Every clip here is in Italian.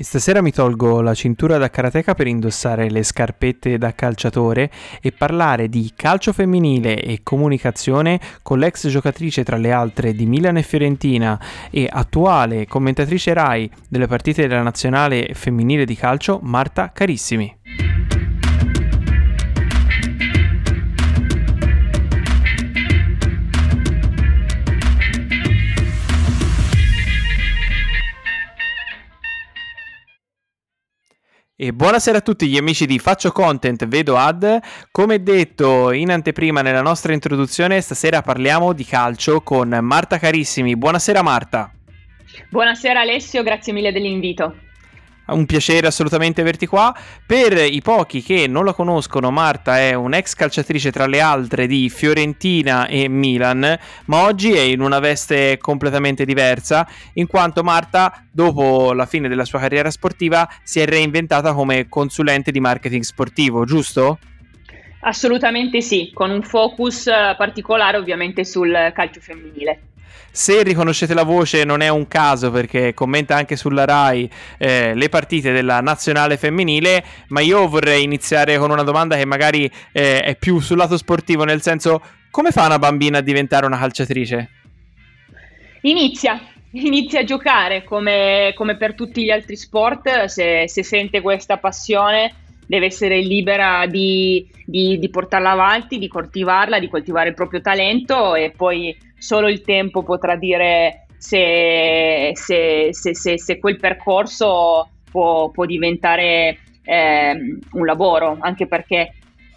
E stasera mi tolgo la cintura da karateka per indossare le scarpette da calciatore e parlare di calcio femminile e comunicazione con l'ex giocatrice tra le altre di Milan e Fiorentina e attuale commentatrice RAI delle partite della nazionale femminile di calcio Marta Carissimi. E buonasera a tutti gli amici di Faccio Content, vedo ad. Come detto in anteprima nella nostra introduzione, stasera parliamo di calcio con Marta Carissimi. Buonasera Marta. Buonasera Alessio, grazie mille dell'invito un piacere assolutamente averti qua. Per i pochi che non la conoscono, Marta è un'ex calciatrice tra le altre di Fiorentina e Milan, ma oggi è in una veste completamente diversa, in quanto Marta, dopo la fine della sua carriera sportiva, si è reinventata come consulente di marketing sportivo, giusto? Assolutamente sì, con un focus eh, particolare ovviamente sul calcio femminile. Se riconoscete la voce non è un caso perché commenta anche sulla RAI eh, le partite della nazionale femminile, ma io vorrei iniziare con una domanda che magari eh, è più sul lato sportivo, nel senso come fa una bambina a diventare una calciatrice? Inizia, inizia a giocare come, come, per tutti gli altri sport, se, se, sente questa passione deve essere libera di, di, di portarla avanti, di coltivarla, di coltivare il proprio talento e poi solo il tempo potrà dire se, se, se, se quel percorso può, può diventare eh, un lavoro, anche perché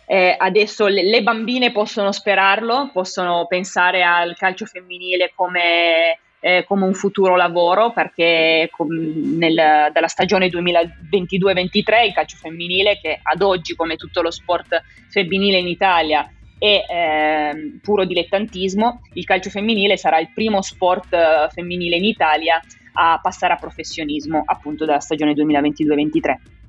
eh, adesso le, le, bambine possono sperarlo, possono pensare al calcio femminile come, eh, come un futuro lavoro, perché com- nel, dalla stagione 2022-23 il calcio femminile, che ad oggi come tutto lo sport femminile in Italia e eh, puro dilettantismo, il calcio femminile sarà il primo sport eh, femminile in Italia a passare a professionismo appunto dalla stagione 2022-23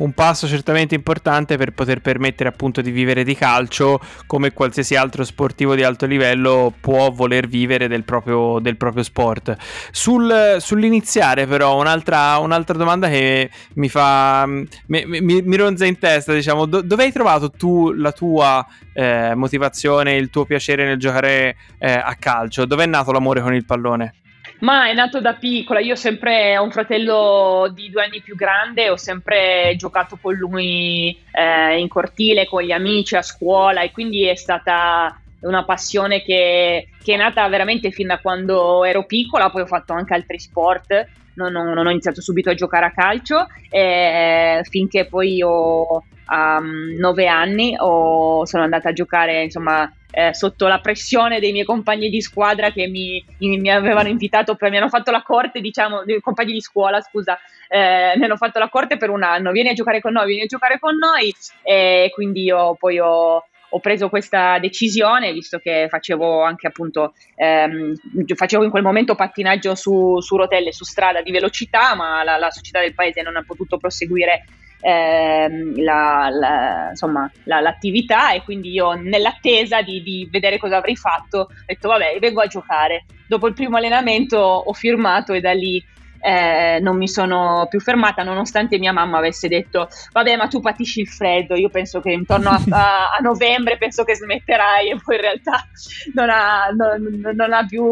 un passo certamente importante per poter permettere appunto di vivere di calcio come qualsiasi altro sportivo di alto livello può voler vivere del proprio, del proprio sport. Sul, sull'iniziare però un'altra, un'altra, domanda che mi fa, mi, mi, mi ronza in testa diciamo, Do, dove hai trovato tu la tua eh, motivazione, il tuo piacere nel giocare eh, a calcio? Dove è nato l'amore con il pallone? Ma è nato da piccola, io sempre ho un fratello di due anni più grande, ho sempre giocato con lui eh, in cortile, con gli amici a scuola e quindi è stata una passione che, che, è nata veramente fin da quando ero piccola, poi ho fatto anche altri sport, non, non, non ho iniziato subito a giocare a calcio eh, finché poi ho a um, nove anni ho, sono andata a giocare insomma eh, sotto la pressione dei miei compagni di squadra che mi, mi, avevano invitato, per, mi hanno fatto la corte, diciamo, compagni di scuola, scusa, eh, mi hanno fatto la corte per un anno, vieni a giocare con noi, vieni a giocare con noi e quindi io poi ho, ho preso questa decisione, visto che facevo anche appunto, ehm, facevo in quel momento pattinaggio su, su rotelle, su strada di velocità, ma la, la società del paese non ha potuto proseguire ehm, la, la, insomma, la, l'attività e quindi io nell'attesa di, di, vedere cosa avrei fatto ho detto vabbè vengo a giocare dopo il primo allenamento ho firmato e da lì eh, non mi sono più fermata nonostante mia mamma avesse detto vabbè ma tu patisci il freddo io penso che intorno a, a, a novembre penso che smetterai e poi in realtà non ha, non, non ha più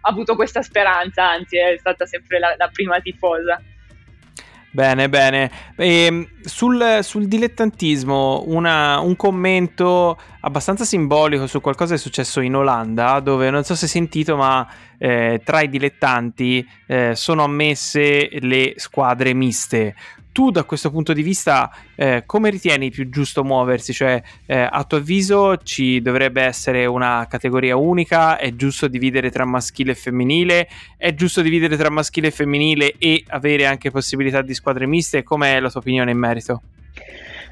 avuto questa speranza anzi è stata sempre la, la prima tifosa Bene, bene. E, ehm, sul, sul, dilettantismo, una, un commento abbastanza simbolico su qualcosa che è successo in Olanda, dove non so se hai sentito, ma eh, tra i dilettanti eh, sono ammesse le squadre miste tu da questo punto di vista eh, come ritieni più giusto muoversi? Cioè, eh, a tuo avviso ci dovrebbe essere una categoria unica? È giusto dividere tra maschile e femminile? È giusto dividere tra maschile e femminile e avere anche possibilità di squadre miste? Com'è la tua opinione in merito?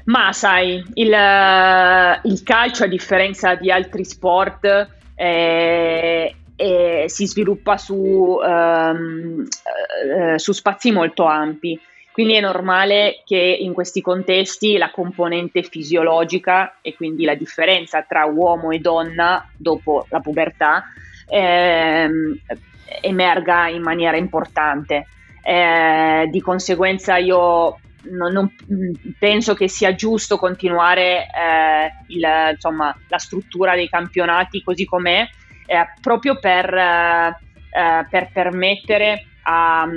Ma sai, il, eh, il calcio a differenza di altri sport eh, eh, si sviluppa su, um, uh, su spazi molto ampi. Quindi è normale che in questi contesti la componente fisiologica e quindi la differenza tra uomo e donna dopo la pubertà ehm, emerga in maniera importante. eh, di conseguenza io non, non, penso che sia giusto continuare eh, il, insomma, la struttura dei campionati così com'è, eh, proprio per, eh, eh per permettere a,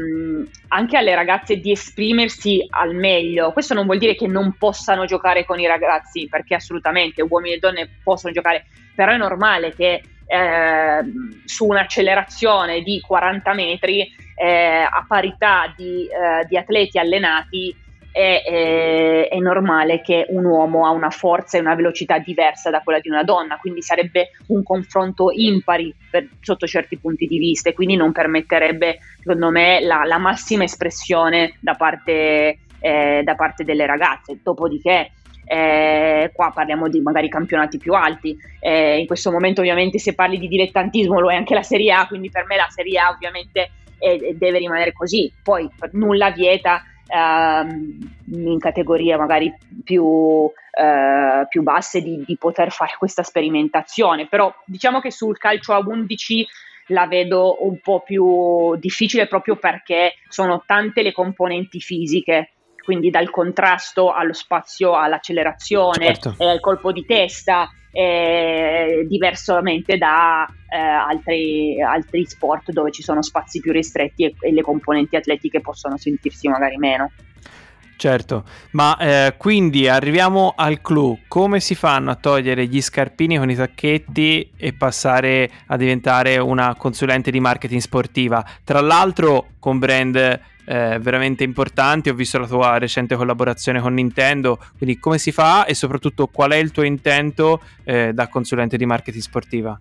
anche alle ragazze di esprimersi al meglio. Questo non vuol dire che non possano giocare con i ragazzi, perché assolutamente uomini e donne possono giocare, però è normale che eh, su un'accelerazione di 40 metri eh, a parità di, eh, di atleti allenati è, è, è, normale che un uomo ha una forza e una velocità diversa da quella di una donna, quindi sarebbe un confronto impari per, sotto certi punti di vista e quindi non permetterebbe, secondo me, la, la massima espressione da parte, eh, da parte delle ragazze. Dopodiché eh, qua parliamo di magari campionati più alti, eh, in questo momento ovviamente se parli di dilettantismo lo è anche la Serie A, quindi per me la Serie A ovviamente deve rimanere così, poi nulla vieta ehm, in categorie magari più, eh, più basse di, di poter fare questa sperimentazione, però diciamo che sul calcio a 11 la vedo un po' più difficile proprio perché sono tante le componenti fisiche quindi dal contrasto allo spazio all'accelerazione certo. e al colpo di testa, eh, diversamente da eh, altri, altri, sport dove ci sono spazi più ristretti e, e le componenti atletiche possono sentirsi magari meno. Certo, ma eh, quindi arriviamo al clou. Come si fanno a togliere gli scarpini con i tacchetti e passare a diventare una consulente di marketing sportiva? Tra l'altro con brand eh, veramente importanti. Ho visto la tua recente collaborazione con Nintendo, quindi come si fa e soprattutto qual è il tuo intento eh, da consulente di marketing sportiva?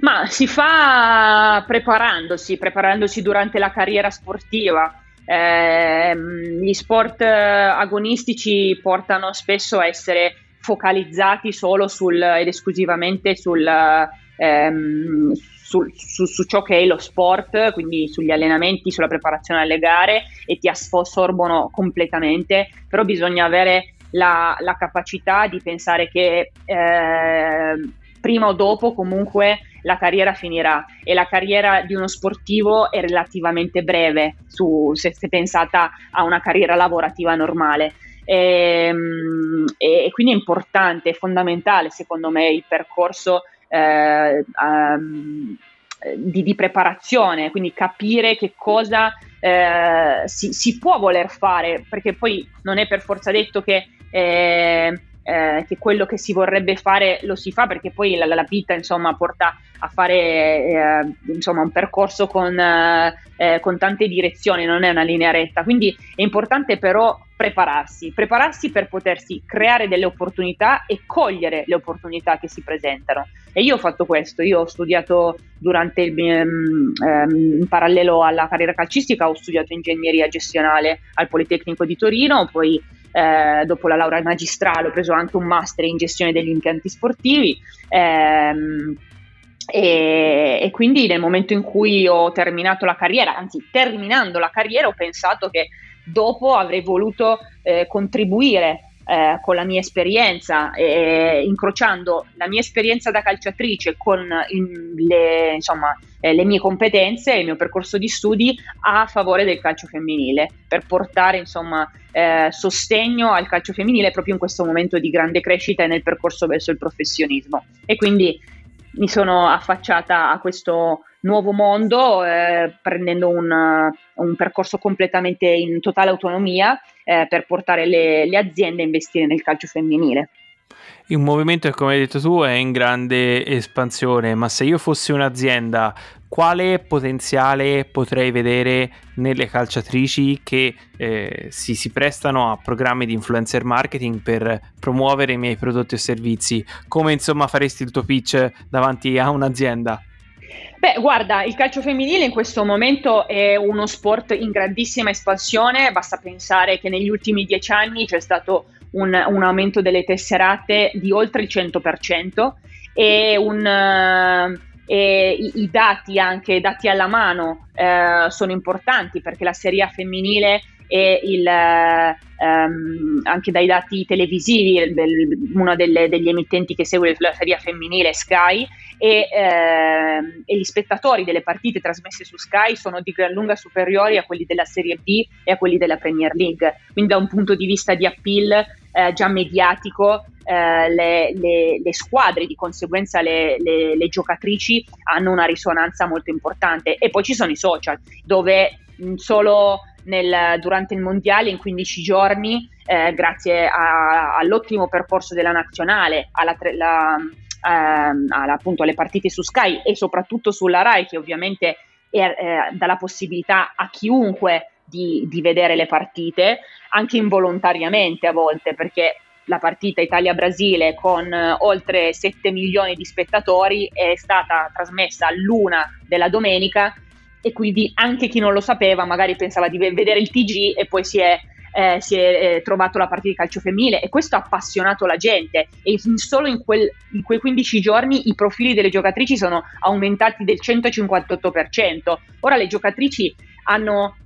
Ma si fa preparandosi, preparandosi durante la carriera sportiva. Eh, gli sport agonistici portano spesso a essere focalizzati solo sul, ed esclusivamente sul, ehm, su, su, su, ciò che è lo sport, quindi sugli allenamenti, sulla preparazione alle gare e ti assorbono completamente, però bisogna avere la, la capacità di pensare che eh, prima o dopo comunque la carriera finirà e la carriera di uno sportivo è relativamente breve su, se, se pensata a una carriera lavorativa normale. E, ehm, e, quindi è importante, è fondamentale secondo me il percorso eh, um, di, di, preparazione, quindi capire che cosa eh, si, si, può voler fare, perché poi non è per forza detto che, eh, eh, che, quello che si vorrebbe fare lo si fa, perché poi la, la vita insomma porta a fare eh, insomma, un percorso con, eh, con tante direzioni, non è una linea retta, quindi è importante però prepararsi, prepararsi per potersi creare delle opportunità e cogliere le opportunità che si presentano. E io ho fatto questo, io ho studiato durante il, ehm, ehm, in parallelo alla carriera calcistica, ho studiato ingegneria gestionale al Politecnico di Torino, poi eh, dopo la laurea magistrale ho preso anche un master in gestione degli impianti sportivi. Ehm, e, e, quindi nel momento in cui ho terminato la carriera, anzi terminando la carriera, ho pensato che dopo avrei voluto eh, contribuire eh, con la mia esperienza, eh, incrociando la mia esperienza da calciatrice con in, le, insomma, eh, le, mie competenze e il mio percorso di studi a favore del calcio femminile, per portare insomma, eh, sostegno al calcio femminile proprio in questo momento di grande crescita e nel percorso verso il professionismo. E quindi mi sono affacciata a questo nuovo mondo eh, prendendo un, un, percorso completamente in totale autonomia eh, per portare le, le aziende a investire nel calcio femminile. Un movimento come hai detto tu, è in grande espansione, ma se io fossi un'azienda, quale potenziale potrei vedere nelle calciatrici che eh, si, si, prestano a programmi di influencer marketing per promuovere i miei prodotti o servizi? Come insomma faresti il tuo pitch davanti a un'azienda? Beh, guarda, il calcio femminile in questo momento è uno sport in grandissima espansione, basta pensare che negli ultimi dieci anni c'è stato un, un aumento delle tesserate di oltre il 100% e un... Uh, e i, i, dati anche dati alla mano eh, sono importanti perché la Serie A femminile e il, ehm, anche dai dati televisivi, uno delle, degli emittenti che segue la serie femminile Sky, e, ehm, e, gli spettatori delle partite trasmesse su Sky sono di gran lunga superiori a quelli della Serie B e a quelli della Premier League. Quindi da un punto di vista di appeal eh, già mediatico eh, le, le, le, squadre, di conseguenza le, le, giocatrici hanno una risonanza molto importante. E poi ci sono i social, dove solo nel, durante il mondiale in 15 giorni, eh, grazie a, all'ottimo percorso della nazionale, alla, la, ehm, alla, appunto alle partite su Sky e soprattutto sulla Rai, che ovviamente è, eh, dà la possibilità a chiunque di, di vedere le partite, anche involontariamente a volte, perché la partita Italia-Brasile con uh, oltre 7 milioni di spettatori è stata trasmessa all'una della domenica e quindi anche chi non lo sapeva magari pensava di vedere il TG e poi si è, eh, si è eh, trovato la partita di calcio femminile e questo ha appassionato la gente e solo in, quel, in quei 15 giorni i profili delle giocatrici sono aumentati del 158%. Ora le giocatrici hanno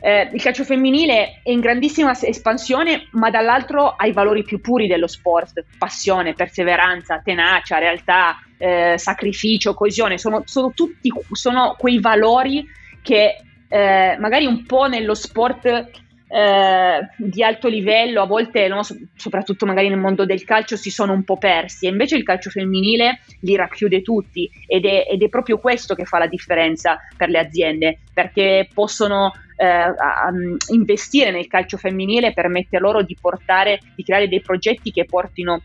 eh, il calcio femminile è in grandissima espansione, ma dall'altro ha i valori più puri dello sport, passione, perseveranza, tenacia, realtà, eh, sacrificio, coesione, sono, sono, tutti sono quei valori che eh, magari un po' nello sport eh, di alto livello, a volte no, soprattutto magari nel mondo del calcio si sono un po' persi e invece il calcio femminile li racchiude tutti ed è, ed è proprio questo che fa la differenza per le aziende perché possono eh, investire nel calcio femminile permette loro di portare, di creare dei progetti che portino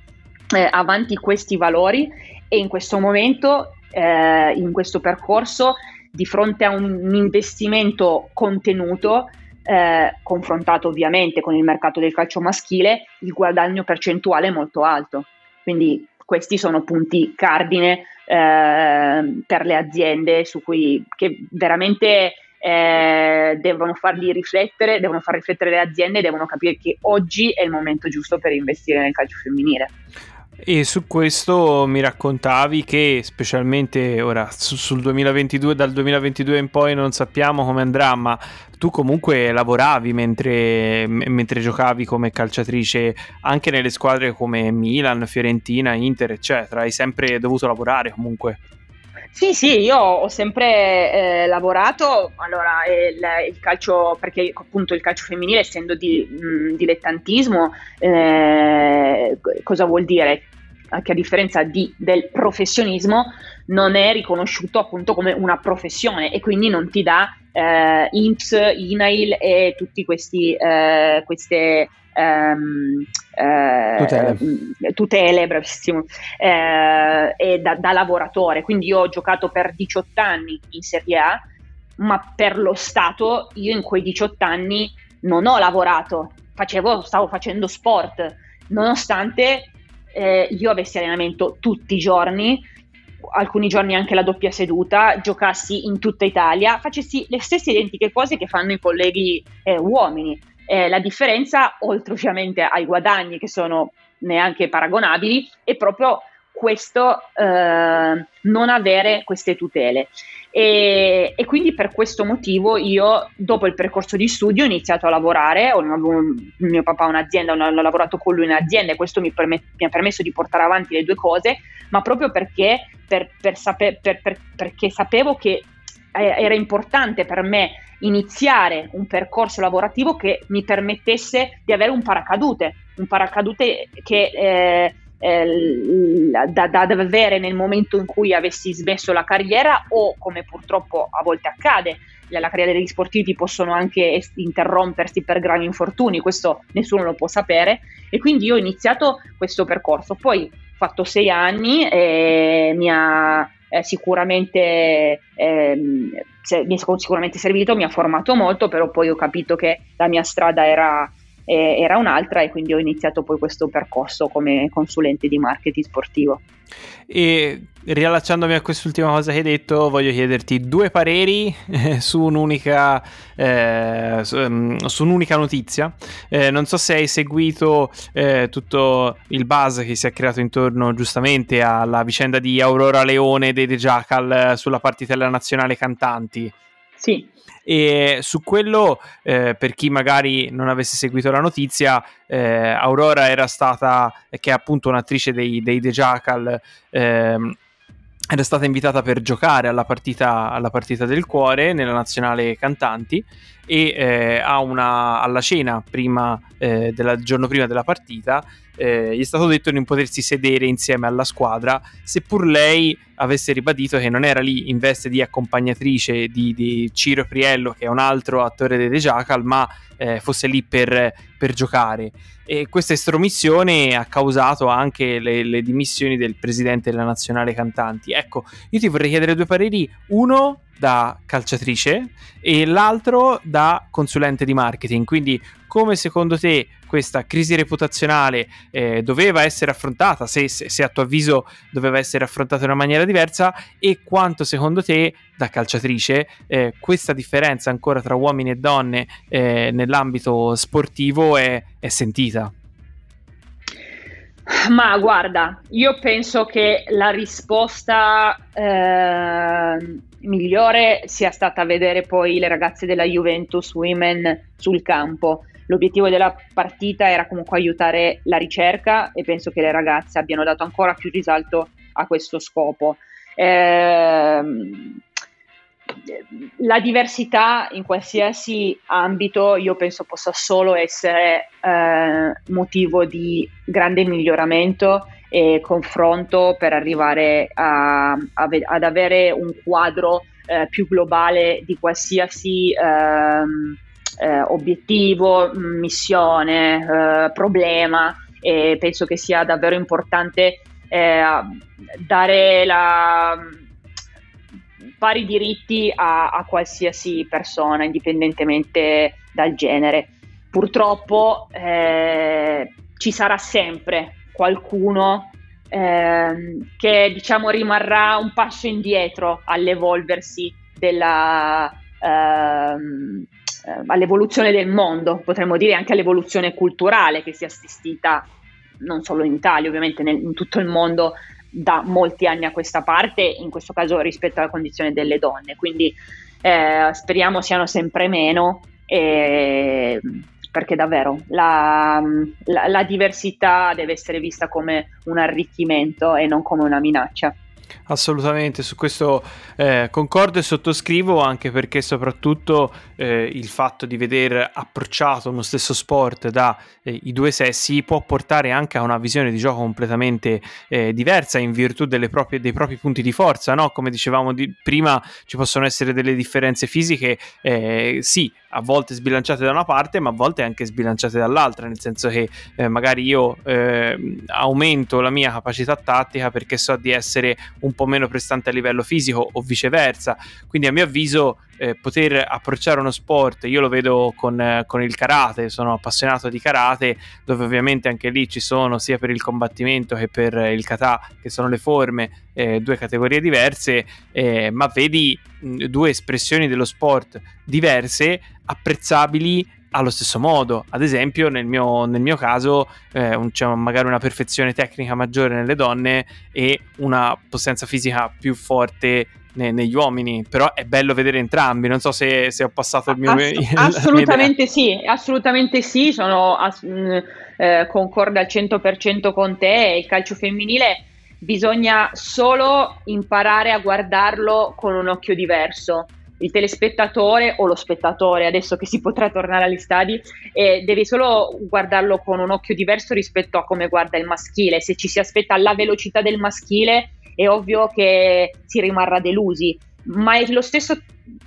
eh, avanti questi valori e in questo momento, eh, in questo percorso, di fronte a un investimento contenuto, eh, confrontato ovviamente con il mercato del calcio maschile, il guadagno percentuale è molto alto. Quindi questi sono punti cardine eh, per le aziende su cui che veramente eh, devono farli riflettere, devono far riflettere le aziende, devono capire che oggi è il momento giusto per investire nel calcio femminile. E su questo mi raccontavi che specialmente ora su, sul 2022, dal 2022 in poi non sappiamo come andrà, ma tu comunque lavoravi mentre, mentre giocavi come calciatrice anche nelle squadre come Milan, Fiorentina, Inter, eccetera. Hai sempre dovuto lavorare comunque. Sì, sì, io ho sempre eh, lavorato, allora il, il, calcio, perché appunto il calcio femminile essendo di mh, dilettantismo, eh, cosa vuol dire? Che a differenza di, del professionismo non è riconosciuto appunto come una professione e quindi non ti dà eh, INPS, INAIL e tutti questi eh, queste ehm, eh, tutele. tutele, bravissimo, eh, e da, da, lavoratore. Quindi io ho giocato per 18 anni in Serie A, ma per lo Stato io in quei 18 anni non ho lavorato, facevo, stavo facendo sport, nonostante eh, io avessi allenamento tutti i giorni, alcuni giorni anche la doppia seduta, giocassi in tutta Italia, facessi le stesse identiche cose che fanno i colleghi eh, uomini. Eh, la differenza, oltre ovviamente ai guadagni che sono neanche paragonabili, è proprio questo eh, non avere queste tutele. E, e, quindi per questo motivo io dopo il percorso di studio ho iniziato a lavorare, ho, mio papà ha un'azienda, ho, lavorato con lui in azienda e questo mi, permet, mi, ha permesso di portare avanti le due cose, ma proprio perché, per, per sape, per, perché sapevo che eh, era importante per me iniziare un percorso lavorativo che mi permettesse di avere un paracadute, un paracadute che eh, eh, da, da, avere nel momento in cui avessi smesso la carriera o come purtroppo a volte accade, la carriera degli sportivi possono anche interrompersi per gravi infortuni, questo nessuno lo può sapere e quindi io ho iniziato questo percorso, poi ho fatto sei anni e mi ha eh, sicuramente, eh, mi è sicuramente servito, mi ha formato molto, però poi ho capito che la mia strada era, eh, era un'altra e quindi ho iniziato poi questo percorso come consulente di marketing sportivo. E riallacciandomi a quest'ultima cosa che hai detto, voglio chiederti due pareri eh, su, un'unica, eh, su, um, su, un'unica, notizia. Eh, non so se hai seguito eh, tutto il buzz che si è creato intorno giustamente alla vicenda di Aurora Leone e dei The Jackal sulla partita della nazionale cantanti. Sì. E su quello, eh, per chi magari non avesse seguito la notizia, eh, Aurora era stata, che è appunto un'attrice dei, dei The Jackal, ehm, era stata invitata per giocare alla partita, alla partita del cuore nella nazionale cantanti e eh, una, alla cena prima, eh, della, giorno prima della partita eh, gli è stato detto di non potersi sedere insieme alla squadra seppur lei avesse ribadito che non era lì in veste di accompagnatrice di, di Ciro Priello che è un altro attore dei The Jackal ma eh, fosse lì per, per giocare e questa estromissione ha causato anche le, le, dimissioni del presidente della nazionale cantanti. Ecco, io ti vorrei chiedere due pareri, uno da calciatrice e l'altro da consulente di marketing, quindi come secondo te questa crisi reputazionale eh, doveva essere affrontata, se, se, se, a tuo avviso doveva essere affrontata in una maniera diversa? E quanto secondo te da calciatrice eh, questa differenza ancora tra uomini e donne eh, nell'ambito sportivo è, è sentita? Ma guarda, io penso che la risposta eh, migliore sia stata vedere poi le ragazze della Juventus Women sul campo. L'obiettivo della partita era comunque aiutare la ricerca e penso che le ragazze abbiano dato ancora più risalto a questo scopo. Eh, la diversità in qualsiasi ambito io penso possa solo essere eh, motivo di grande miglioramento e confronto per arrivare a, a, ad avere un quadro eh, più globale di qualsiasi ehm, eh, obiettivo, missione, eh, problema e penso che sia davvero importante eh, dare la pari diritti a, a qualsiasi persona, indipendentemente dal genere. Purtroppo eh, ci sarà sempre qualcuno eh, che diciamo rimarrà un passo indietro all'evolversi della, ehm, eh, all'evoluzione del mondo, potremmo dire anche all'evoluzione culturale che si è assistita non solo in Italia, ovviamente nel, in tutto il mondo da molti anni a questa parte, in questo caso rispetto alla condizione delle donne. Quindi eh, speriamo siano sempre meno. E, perché davvero la, la, la diversità deve essere vista come un arricchimento e non come una minaccia. Assolutamente, su questo eh, concordo e sottoscrivo anche perché soprattutto eh, il fatto di veder approcciato uno stesso sport dai eh, due sessi può portare anche a una visione di gioco completamente eh, diversa in virtù proprie, dei propri punti di forza, no? come dicevamo di, prima ci possono essere delle differenze fisiche, eh, sì, a volte sbilanciate da una parte ma a volte anche sbilanciate dall'altra, nel senso che eh, magari io aumento la mia capacità tattica perché so di essere un po' meno prestante a livello fisico o viceversa. Quindi a mio avviso eh, poter approcciare uno sport, io lo vedo con, eh, con, il karate, sono appassionato di karate, dove ovviamente anche lì ci sono sia per il combattimento che per il kata, che sono le forme, eh, due categorie diverse, eh, ma vedi mh, due espressioni dello sport diverse, apprezzabili allo stesso modo. Ad esempio, nel mio, nel mio caso, eh, un, c'è magari una perfezione tecnica maggiore nelle donne e una potenza fisica più forte ne, negli uomini. Però è bello vedere entrambi. Non so se, se ho passato il mio. Ass- assolutamente sì, assolutamente sì. Sono ass- mm, eh, concordo al 100% con te. Il calcio femminile bisogna solo imparare a guardarlo con un occhio diverso il telespettatore o lo spettatore, adesso che si potrà tornare agli stadi, eh, devi solo guardarlo con un occhio diverso rispetto a come guarda il maschile. Se ci si aspetta la velocità del maschile, è ovvio che si rimarrà delusi. Ma è lo stesso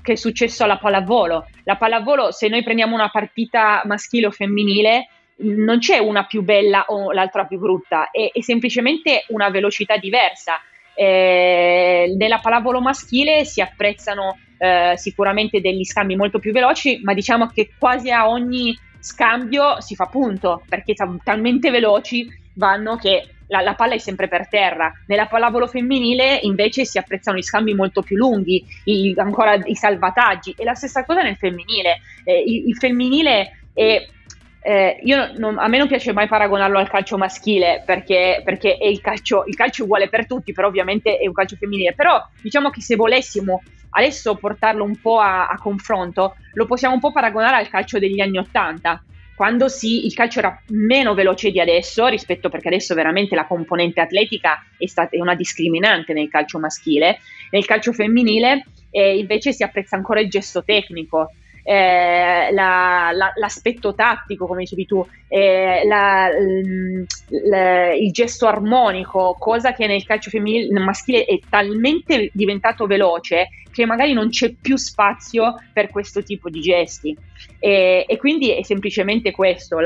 che è successo alla pallavolo. La pallavolo, se noi prendiamo una partita maschile o femminile, non c'è una più bella o l'altra più brutta, è, è semplicemente una velocità diversa. Eh, nella pallavolo maschile si apprezzano eh, sicuramente degli scambi molto più veloci, ma diciamo che quasi a ogni scambio si fa punto perché sono talmente veloci vanno che la, la, palla è sempre per terra. Nella pallavolo femminile invece si apprezzano i scambi molto più lunghi, i, ancora i salvataggi. E la stessa cosa nel femminile. Eh, il, il, femminile è eh, non, a me non piace mai paragonarlo al calcio maschile perché, perché il calcio, il calcio uguale per tutti, però ovviamente è un calcio femminile. Però diciamo che se volessimo adesso portarlo un po' a, a confronto, lo possiamo un po' paragonare al calcio degli anni Ottanta, quando sì, il calcio era meno veloce di adesso, rispetto perché adesso veramente la componente atletica è, stata, una discriminante nel calcio maschile, nel calcio femminile eh, invece si apprezza ancora il gesto tecnico, eh, la, la, l'aspetto tattico, come dicevi tu, eh, la, il gesto armonico, cosa che nel calcio femminile, maschile è talmente diventato veloce che magari non c'è più spazio per questo tipo di gesti. E, e quindi è semplicemente questo,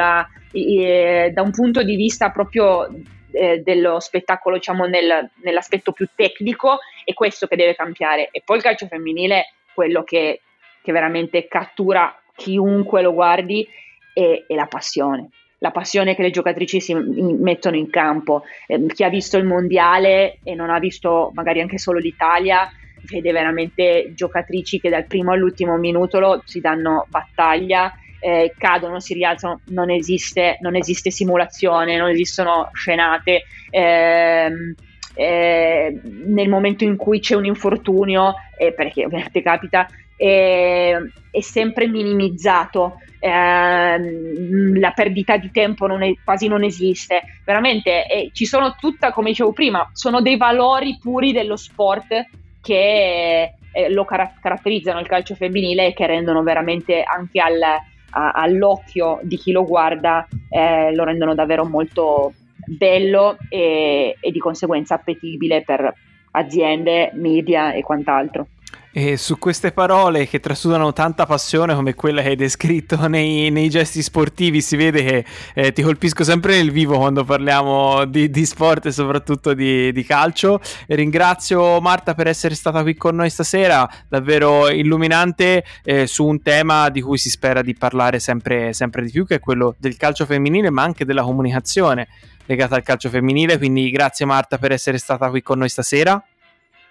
eh, da un punto di vista proprio eh, dello spettacolo, diciamo, nel, nell'aspetto più tecnico, è questo che deve cambiare. E poi il calcio femminile, quello che che veramente cattura chiunque lo guardi è, è la passione la passione che le giocatrici si mettono in campo. Eh, chi ha visto il mondiale e non ha visto magari anche solo l'Italia, vede veramente giocatrici che dal primo all'ultimo minuto si danno battaglia, eh, cadono, si rialzano, non esiste, non esiste simulazione, non esistono scenate. Eh, eh, nel momento in cui c'è un infortunio, eh, perché ovviamente capita, è, è sempre minimizzato. Eh, la perdita di tempo non è, quasi non esiste. Veramente eh, ci sono tutta, come dicevo prima, sono dei valori puri dello sport che eh, lo car- caratterizzano il calcio femminile e che rendono veramente anche al, a, all'occhio di chi lo guarda, eh, lo rendono davvero molto bello e, e di conseguenza appetibile per aziende, media e quant'altro. E su queste parole che trasudano tanta passione come quella che hai descritto nei, nei gesti sportivi, si vede che eh, ti colpisco sempre nel vivo quando parliamo di, di sport e soprattutto di, di, calcio. E ringrazio Marta per essere stata qui con noi stasera, davvero illuminante eh, su un tema di cui si spera di parlare sempre, sempre di più, che è quello del calcio femminile, ma anche della comunicazione legata al calcio femminile. Quindi grazie Marta per essere stata qui con noi stasera.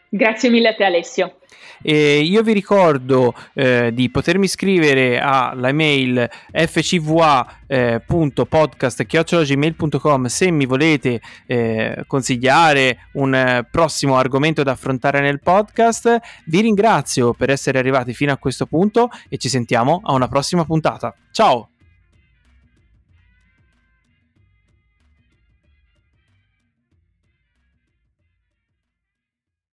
Grazie mille a te Alessio. E io vi ricordo eh, di potermi scrivere alla mail fcva.podcast.gmail.com se mi volete eh, consigliare un eh, prossimo argomento da affrontare nel podcast. Vi ringrazio per essere arrivati fino a questo punto e ci sentiamo a una prossima puntata. Ciao!